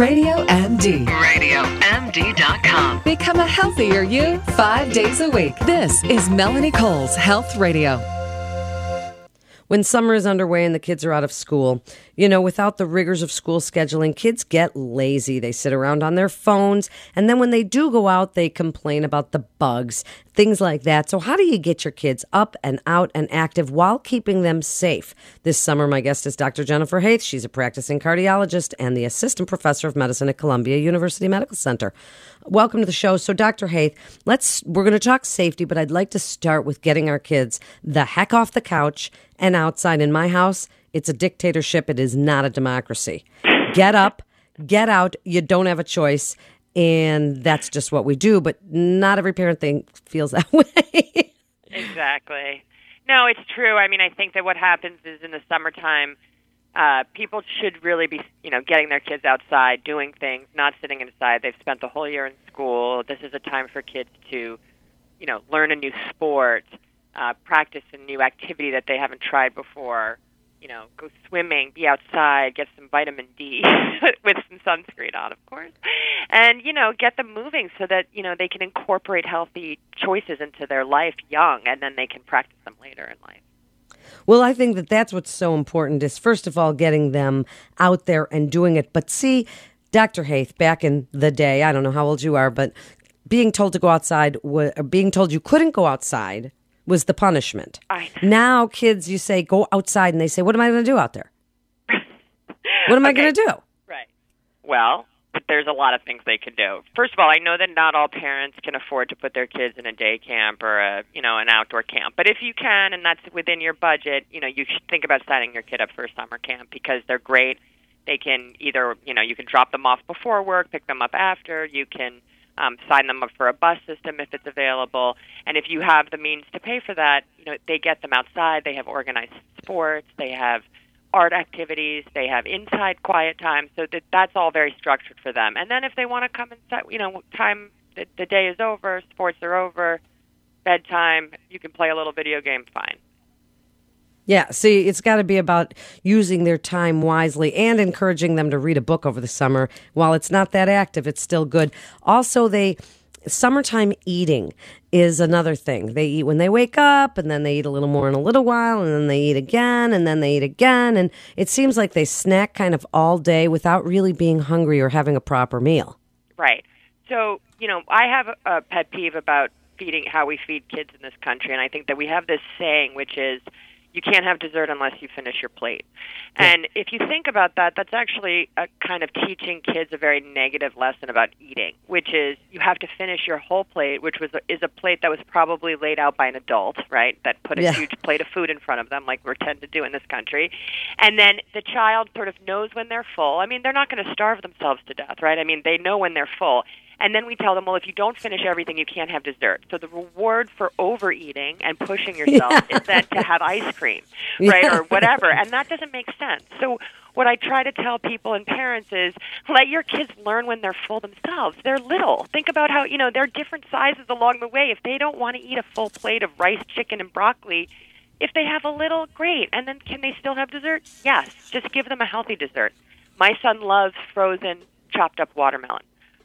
Radio MD. RadioMD.com. Become a healthier you five days a week. This is Melanie Cole's Health Radio. When summer is underway and the kids are out of school, you know, without the rigors of school scheduling, kids get lazy. They sit around on their phones. And then when they do go out, they complain about the bugs, things like that. So, how do you get your kids up and out and active while keeping them safe? This summer, my guest is Dr. Jennifer Haythe. She's a practicing cardiologist and the assistant professor of medicine at Columbia University Medical Center. Welcome to the show. So, Dr. Haythe, let's we're going to talk safety, but I'd like to start with getting our kids the heck off the couch and outside. In my house, it's a dictatorship. It is not a democracy. Get up, get out. You don't have a choice, and that's just what we do. But not every parent thing feels that way. Exactly. No, it's true. I mean, I think that what happens is in the summertime, uh, people should really be, you know, getting their kids outside, doing things, not sitting inside. They've spent the whole year in school. This is a time for kids to, you know, learn a new sport, uh, practice a new activity that they haven't tried before. You know, go swimming, be outside, get some vitamin D with some sunscreen on, of course, and you know, get them moving so that you know they can incorporate healthy choices into their life young, and then they can practice them later in life. Well, I think that that's what's so important is first of all getting them out there and doing it. But see, Dr. Haythe, back in the day, I don't know how old you are, but being told to go outside, or being told you couldn't go outside was the punishment. I Now, kids, you say go outside, and they say, "What am I going to do out there? What am I going to do?" Right. Well, but there's a lot of things they can do. First of all, I know that not all parents can afford to put their kids in a day camp or a, you know, an outdoor camp. But if you can and that's within your budget, you know, you should think about signing your kid up for a summer camp because they're great. They can either, you know, you can drop them off before work, pick them up after. You can um, sign them up for a bus system if it's available. And if you have the means to pay for that, you know, they get them outside. They have organized sports. They have art activities. They have inside quiet time. So that that's all very structured for them. And then if they want to come inside, you know, time the, the day is over, sports are over, bedtime, you can play a little video game. Fine. Yeah, see, it's got to be about using their time wisely and encouraging them to read a book over the summer. While it's not that active, it's still good. Also, they summertime eating is another thing. They eat when they wake up and then they eat a little more in a little while and then they eat again and then they eat again and it seems like they snack kind of all day without really being hungry or having a proper meal. Right. So, you know, I have a, pet peeve about feeding how we feed kids in this country, and I think that we have this saying, which is, you can't have dessert unless you finish your plate. And if you think about that, that's actually a kind of teaching kids a very negative lesson about eating, which is you have to finish your whole plate, which was is a plate that was probably laid out by an adult, right? That put a Yeah. huge plate of food in front of them, like we tend to do in this country. And then the child sort of knows when they're full. I mean, they're not going to starve themselves to death, right? I mean, they know when they're full. And then we tell them, well, if you don't finish everything, you can't have dessert. So the reward for overeating and pushing yourself is then to have ice cream, right, Yeah. or whatever. And that doesn't make sense. So what I try to tell people and parents is let your kids learn when they're full themselves. They're little. Think about how, you know, they're different sizes along the way. If they don't want to eat a full plate of rice, chicken, and broccoli, if they have a little, great. And then can they still have dessert? Yes. Just give them a healthy dessert. My son loves frozen, chopped up watermelon.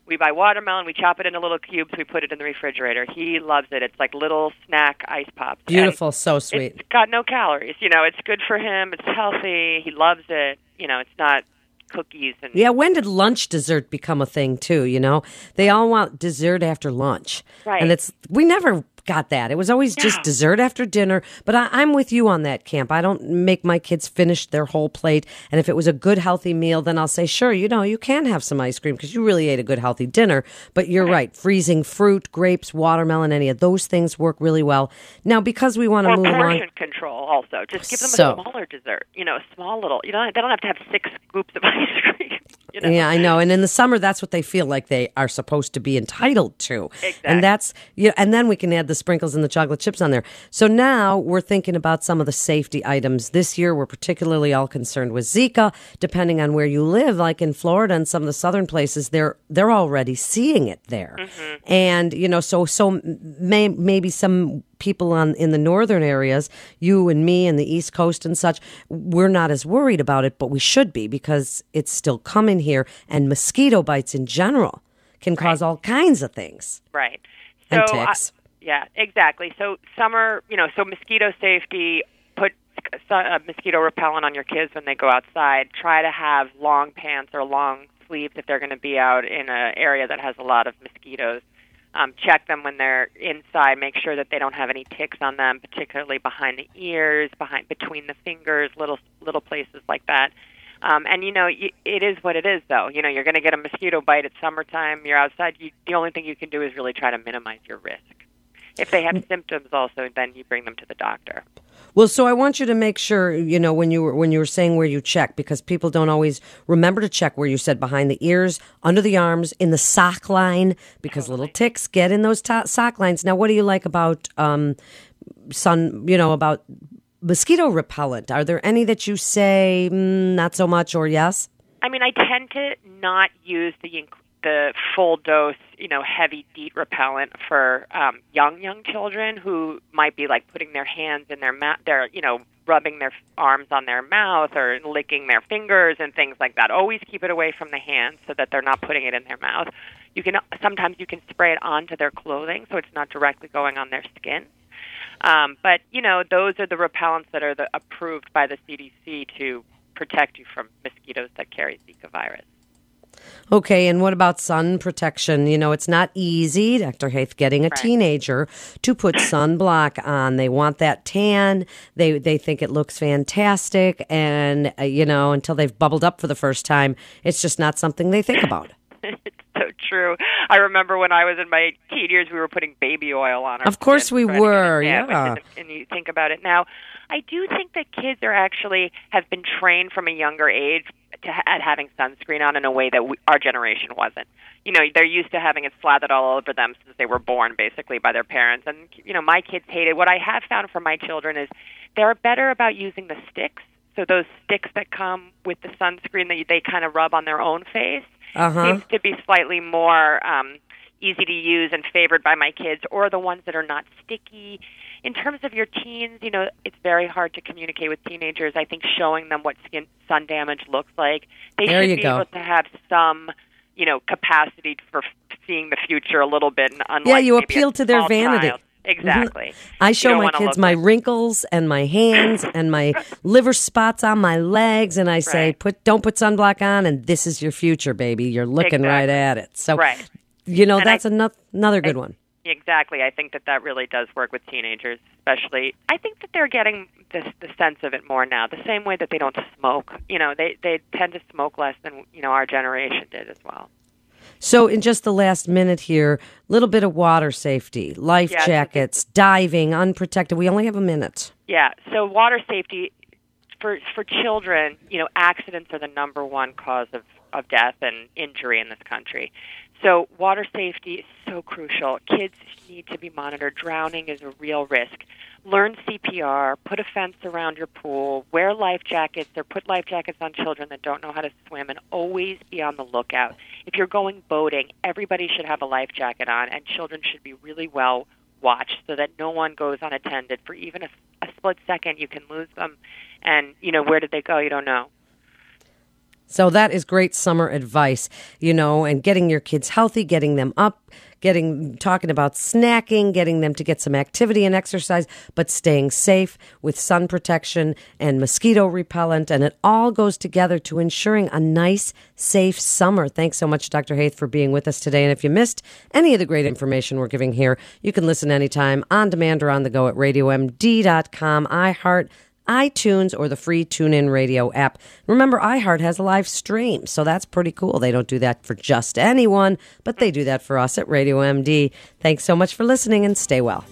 We buy watermelon, we chop it into little cubes, we put it in the refrigerator. He loves it. It's like little snack ice pops. And Beautiful, so sweet. It's got no calories. You know, it's good for him. It's healthy. He loves it. You know, it's not cookies and Yeah, when did lunch dessert become a thing too, you know? They all want dessert after lunch. Right. And it's we never got that. It was always just dessert after dinner. But I, I'm with you on that, Camp. I don't make my kids finish their whole plate. And if it was a good, healthy meal, then I'll say, sure, you know, you can have some ice cream because you really ate a good, healthy dinner. But you're right. Freezing fruit, grapes, watermelon, any of those things work really well. Now, because we want to move portion along. control also. Just give them So- a smaller dessert. You know, a small little. You know, they don't have to have six scoops of ice cream. Know? Yeah, I know. And in the summer, that's what they feel like they are supposed to be entitled to. Exactly. And that's yeah. And then we can add the sprinkles and the chocolate chips on there. So now we're thinking about some of the safety items. This year, we're particularly all concerned with Zika. Depending on where you live, like in Florida and some of the southern places, they're they're already seeing it there. Mm-hmm. And you know, so so may, maybe some people on in the northern areas, you and me and the East Coast and such, we're not as worried about it, but we should be because it's still coming here and mosquito bites in general can cause all kinds of things. Right. And So, uh, ticks. yeah, exactly. So summer, you know, so mosquito safety. Put uh, mosquito repellent on your kids when they go outside. Try to have long pants or long sleeves if they're going to be out in an area that has a lot of mosquitoes. Um, check them when they're inside. Make sure that they don't have any ticks on them, particularly behind the ears, behind between the fingers, little little places like that. Um, and you know, y it is what it is, though. You know, you're going to get a mosquito bite at summertime. You're outside. You, the only thing you can do is really try to minimize your risk. If they have symptoms, also, then you bring them to the doctor. Well, so I want you to make sure, you know, when you were when you were saying where you check, because people don't always remember to check where you said behind the ears, under the arms, in the sock line, because little ticks get in those to- sock lines. Now, what do you like about um, sun? You know, about mosquito repellent? Are there any that you say mm, not so much or yes? I mean, I tend to not use the the full dose, you know, heavy DEET repellent for um, young young children who might be like putting their hands in their mouth, their you know, rubbing their arms on their mouth or licking their fingers and things like that. Always keep it away from the hands so that they're not putting it in their mouth. You can sometimes you can spray it onto their clothing so it's not directly going on their skin. Um, but you know, those are the repellents that are the, approved by the CDC to protect you from mosquitoes that carry Zika virus. Okay, and what about sun protection? You know, it's not easy, Dr. Haythe, getting a Right. teenager to put sunblock on. They want that tan. They they think it looks fantastic, and uh, you know, until they've bubbled up for the first time, it's just not something they think about. So true. I remember when I was in my teen years, we were putting baby oil on our Of course we were, Yeah, yeah. and you think about it now. I do think that kids are actually have been trained from a younger age to at having sunscreen on in a way that we, our generation wasn't. You know, they're used to having it slathered all over them since they were born, basically by their parents. And you know, my kids hate it. What I have found for my children is they're better about using the sticks. So those sticks that come with the sunscreen that they kind of rub on their own face Uh-huh. seems to be slightly more um, easy to use and favored by my kids, or the ones that are not sticky. In terms of your teens, you know, it's very hard to communicate with teenagers. I think showing them what skin sun damage looks like, they There should be go. able to have some, you know, capacity for seeing the future a little bit. and Unlike Yeah, you appeal to their vanity. child. Mm-hmm. Exactly. I show my kids my wrinkles and my hands and my liver spots on my legs, and I say, Right. "Put don't put sunblock on, and this is your future, baby. You're looking right at it." So, Right. you know, And that's ano- another good one. Exactly. I think that that really does work with teenagers, especially. I think that they're getting the the sense of it more now. The same way that they don't smoke. You know, they they tend to smoke less than you know our generation did as well. So, in just the last minute here, a little bit of water safety, life jackets, diving, unprotected. We only have a minute. Yeah. So water safety for for children, you know, accidents are the number one cause of of death and injury in this country. So water safety is so crucial. Kids need to be monitored. Drowning is a real risk. Learn CPR, put a fence around your pool, wear life jackets or put life jackets on children that don't know how to swim and always be on the lookout. If you're going boating, everybody should have a life jacket on and children should be really well watched so that no one goes unattended for even a, a split second you can lose them and you know where did they go you don't know So that is great summer advice, you know, and getting your kids healthy, getting them up, getting talking about snacking, getting them to get some activity and exercise, but staying safe with sun protection and mosquito repellent and it all goes together to ensuring a nice, safe summer. Thanks so much Dr. Haythe for being with us today and if you missed any of the great information we're giving here, you can listen anytime on demand or on the go at radiomd.com, iHeart iTunes or the free TuneIn Radio app. Remember, iHeart has a live stream, so that's pretty cool. They don't do that for just anyone, but they do that for us at Radio MD. Thanks so much for listening and stay well.